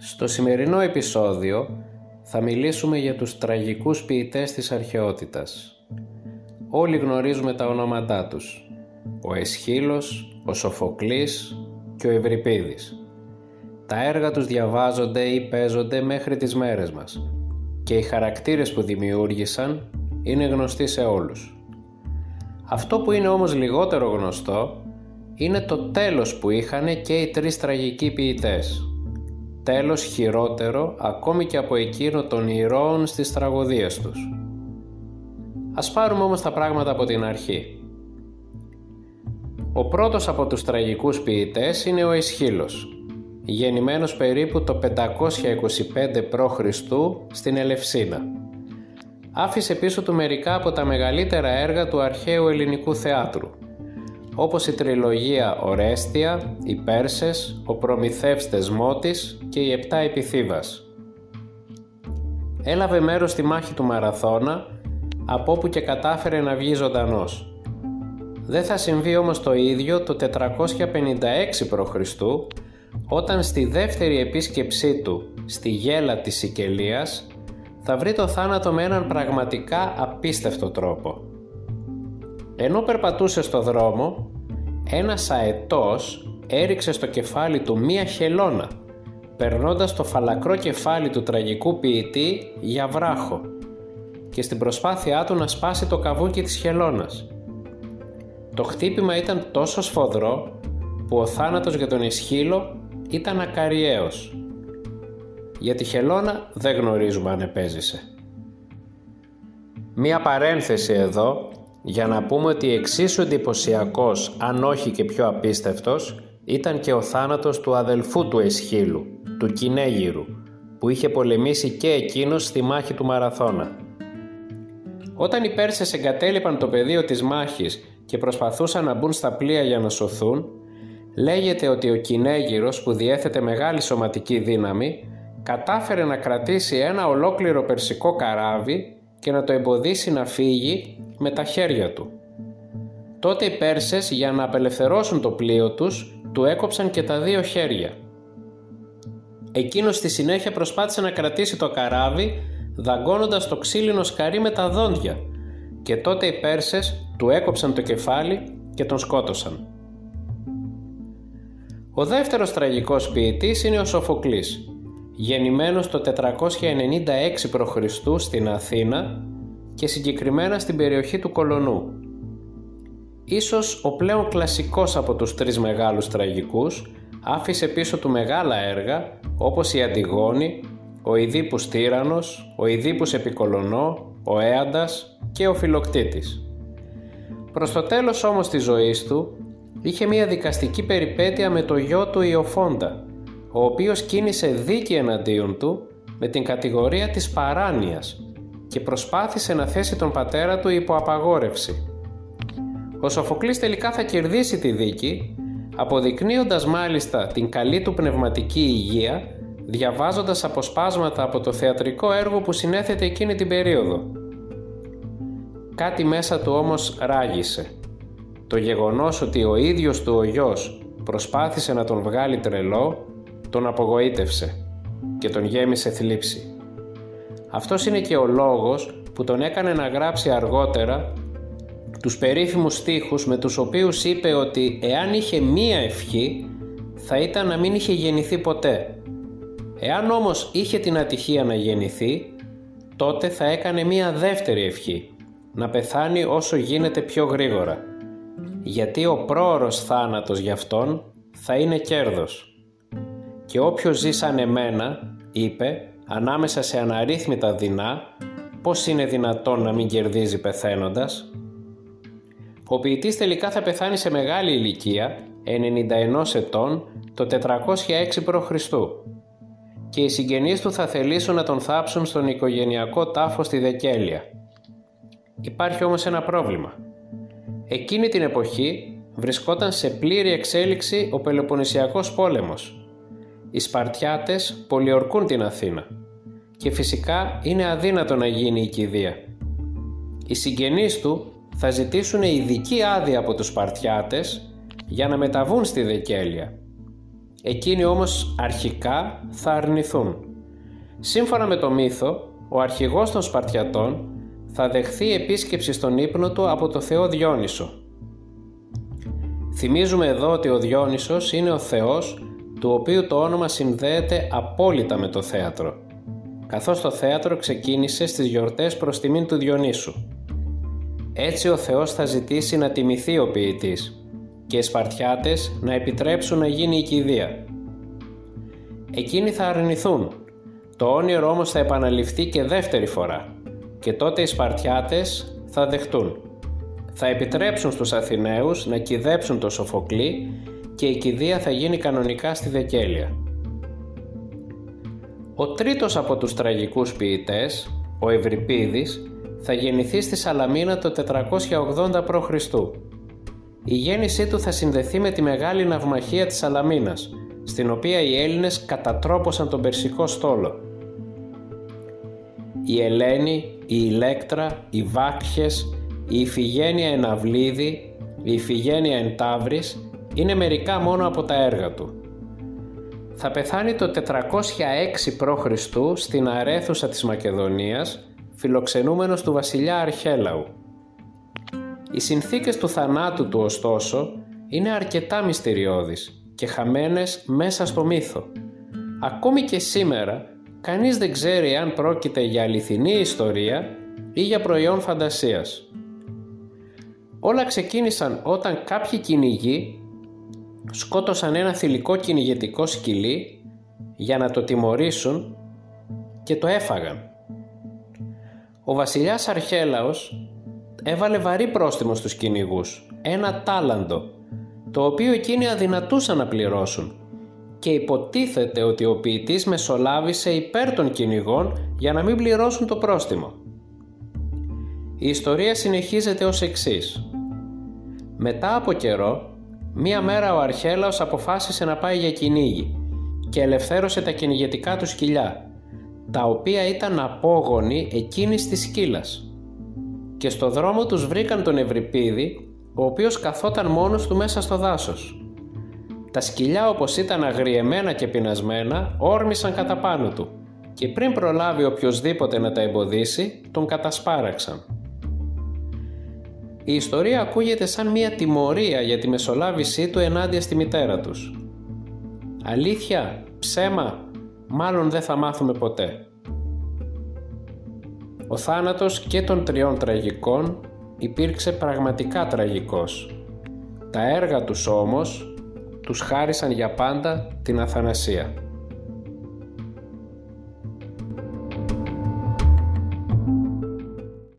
Στο σημερινό επεισόδιο θα μιλήσουμε για τους τραγικούς ποιητές της αρχαιότητας. Όλοι γνωρίζουμε τα ονόματά τους. Ο Εσχύλος, ο Σοφοκλής και ο Ευρυπίδης. Τα έργα τους διαβάζονται ή παίζονται μέχρι τις μέρες μας και οι χαρακτήρες που δημιούργησαν είναι γνωστοί σε όλους. Αυτό που είναι όμως λιγότερο γνωστό είναι το τέλος που είχαν και οι τρεις τραγικοί ποιητές. Τέλος χειρότερο ακόμη και από εκείνο των ηρώων στις τραγωδίες τους. Ας πάρουμε όμως τα πράγματα από την αρχή. Ο πρώτος από τους τραγικούς ποιητές είναι ο Αισχύλος, γεννημένος περίπου το 525 π.Χ. στην Ελευσίνα. Άφησε πίσω του μερικά από τα μεγαλύτερα έργα του αρχαίου ελληνικού θεάτρου, όπως η τριλογία «Ορέστια», «Οι Πέρσες», «Ο Προμηθεύς Θεσμότης» και «Οι Επτά Επιθύβας». Έλαβε μέρος στη μάχη του Μαραθώνα, από όπου και κατάφερε να βγει ζωντανός. Δεν θα συμβεί όμως το ίδιο το 456 π.Χ. όταν στη δεύτερη επίσκεψή του στη γέλα της Σικελίας θα βρει το θάνατο με έναν πραγματικά απίστευτο τρόπο. Ενώ περπατούσε στο δρόμο, ένας αετός έριξε στο κεφάλι του μία χελώνα, περνώντας το φαλακρό κεφάλι του τραγικού ποιητή για βράχο και στην προσπάθειά του να σπάσει το καβούκι της χελώνας. Το χτύπημα ήταν τόσο σφοδρό που ο θάνατος για τον Ισχύλο ήταν ακαριαίος. Για τη χελώνα δεν γνωρίζουμε αν επέζησε. Μία παρένθεση εδώ για να πούμε ότι εξίσου εντυπωσιακός, αν όχι και πιο απίστευτος, ήταν και ο θάνατος του αδελφού του Εσχύλου, του Κινέγυρου, που είχε πολεμήσει και εκείνος στη μάχη του Μαραθώνα. Όταν οι Πέρσες εγκατέλειπαν το πεδίο της μάχης και προσπαθούσαν να μπουν στα πλοία για να σωθούν, λέγεται ότι ο Κινέγυρος που διέθετε μεγάλη σωματική δύναμη κατάφερε να κρατήσει ένα ολόκληρο περσικό καράβι και να το εμποδίσει να φύγει με τα χέρια του. Τότε οι Πέρσες για να απελευθερώσουν το πλοίο τους του έκοψαν και τα δύο χέρια. Εκείνος στη συνέχεια προσπάθησε να κρατήσει το καράβι δαγκώνοντας το ξύλινο σκαρί με τα δόντια και τότε οι Πέρσες του έκοψαν το κεφάλι και τον σκότωσαν. Ο δεύτερος τραγικός ποιητής είναι ο Σοφοκλής, γεννημένος το 496 π.Χ. στην Αθήνα και συγκεκριμένα στην περιοχή του Κολονού. Ίσως ο πλέον κλασικός από τους τρεις μεγάλους τραγικούς άφησε πίσω του μεγάλα έργα όπως η Αντιγόνη, ο Ιδίπους Τύρανος, ο Ιδίπους Επικολονό, ο Έαντας και ο Φιλοκτήτης. Προς το τέλος όμως της ζωής του είχε μια δικαστική περιπέτεια με το γιο του Ιωφόντα ο οποίος κίνησε δίκη εναντίον του με την κατηγορία της παράνοιας και προσπάθησε να θέσει τον πατέρα του υπό απαγόρευση. Ο Σοφοκλής τελικά θα κερδίσει τη δίκη, αποδεικνύοντας μάλιστα την καλή του πνευματική υγεία, διαβάζοντας αποσπάσματα από το θεατρικό έργο που συνέθετε εκείνη την περίοδο. Κάτι μέσα του όμως ράγισε. Το γεγονός ότι ο ίδιος του ο γιος προσπάθησε να τον βγάλει τρελό τον απογοήτευσε και τον γέμισε θλίψη. Αυτός είναι και ο λόγος που τον έκανε να γράψει αργότερα τους περίφημους στίχους με τους οποίους είπε ότι εάν είχε μία ευχή θα ήταν να μην είχε γεννηθεί ποτέ. Εάν όμως είχε την ατυχία να γεννηθεί τότε θα έκανε μία δεύτερη ευχή να πεθάνει όσο γίνεται πιο γρήγορα γιατί ο πρόωρος θάνατος για αυτόν θα είναι κέρδος και όποιος ζει σαν εμένα, είπε, ανάμεσα σε αναρρύθμιτα δεινά, πώς είναι δυνατόν να μην κερδίζει πεθαίνοντας; Ο ποιητής τελικά θα πεθάνει σε μεγάλη ηλικία, 91 ετών, το 406 π.Χ. και οι συγγενείς του θα θελήσουν να τον θάψουν στον οικογενειακό τάφο στη Δεκέλεια. Υπάρχει όμως ένα πρόβλημα. Εκείνη την εποχή βρισκόταν σε πλήρη εξέλιξη ο Πελοποννησιακός πόλεμος οι Σπαρτιάτες πολιορκούν την Αθήνα και φυσικά είναι αδύνατο να γίνει η κηδεία. Οι συγγενείς του θα ζητήσουν ειδική άδεια από τους Σπαρτιάτες για να μεταβούν στη Δεκέλεια. εκείνοι όμως αρχικά θα αρνηθούν. Σύμφωνα με το μύθο, ο αρχηγός των Σπαρτιατών θα δεχθεί επίσκεψη στον ύπνο του από το Θεό Διόνυσο. Θυμίζουμε εδώ ότι ο Διόνυσος είναι ο Θεός του οποίου το όνομα συνδέεται απόλυτα με το θέατρο, καθώς το θέατρο ξεκίνησε στις γιορτές προς τιμήν του Διονύσου. Έτσι ο Θεός θα ζητήσει να τιμηθεί ο ποιητής και οι Σπαρτιάτες να επιτρέψουν να γίνει η κηδεία. Εκείνοι θα αρνηθούν, το όνειρο όμως θα επαναληφθεί και δεύτερη φορά και τότε οι Σπαρτιάτες θα δεχτούν. Θα επιτρέψουν στους Αθηναίους να κυδέψουν το Σοφοκλή και η κηδεία θα γίνει κανονικά στη Δεκέλεια. Ο τρίτος από τους τραγικούς ποιητές, ο Ευρυπίδης, θα γεννηθεί στη Σαλαμίνα το 480 π.Χ. Η γέννησή του θα συνδεθεί με τη μεγάλη ναυμαχία της Σαλαμίνας, στην οποία οι Έλληνες κατατρόπωσαν τον Περσικό στόλο. Η Ελένη, η Ηλέκτρα, οι Βάκχες, η Ιφηγένεια Εναυλίδη, η Ιφηγένεια Εντάβρης είναι μερικά μόνο από τα έργα του. Θα πεθάνει το 406 π.Χ. στην αρέθουσα της Μακεδονίας, φιλοξενούμενος του βασιλιά Αρχέλαου. Οι συνθήκες του θανάτου του ωστόσο είναι αρκετά μυστηριώδεις και χαμένες μέσα στο μύθο. Ακόμη και σήμερα κανείς δεν ξέρει αν πρόκειται για αληθινή ιστορία ή για προϊόν φαντασίας. Όλα ξεκίνησαν όταν κάποιοι κυνηγοί σκότωσαν ένα θηλυκό κυνηγετικό σκυλί για να το τιμωρήσουν και το έφαγαν. Ο βασιλιάς Αρχέλαος έβαλε βαρύ πρόστιμο στους κυνηγούς, ένα τάλαντο, το οποίο εκείνοι αδυνατούσαν να πληρώσουν και υποτίθεται ότι ο ποιητής μεσολάβησε υπέρ των κυνηγών για να μην πληρώσουν το πρόστιμο. Η ιστορία συνεχίζεται ως εξής. Μετά από καιρό, μία μέρα ο Αρχέλαος αποφάσισε να πάει για κυνήγι και ελευθέρωσε τα κυνηγετικά του σκυλιά, τα οποία ήταν απόγονοι εκείνης της σκύλας. Και στο δρόμο τους βρήκαν τον Ευρυπίδη, ο οποίος καθόταν μόνος του μέσα στο δάσος. Τα σκυλιά όπως ήταν αγριεμένα και πεινασμένα όρμησαν κατά πάνω του και πριν προλάβει οποιοδήποτε να τα εμποδίσει τον κατασπάραξαν. Η ιστορία ακούγεται σαν μια τιμωρία για τη μεσολάβησή του ενάντια στη μητέρα τους. Αλήθεια, ψέμα, μάλλον δεν θα μάθουμε ποτέ. Ο θάνατος και των τριών τραγικών υπήρξε πραγματικά τραγικός. Τα έργα τους όμως τους χάρισαν για πάντα την αθανασία.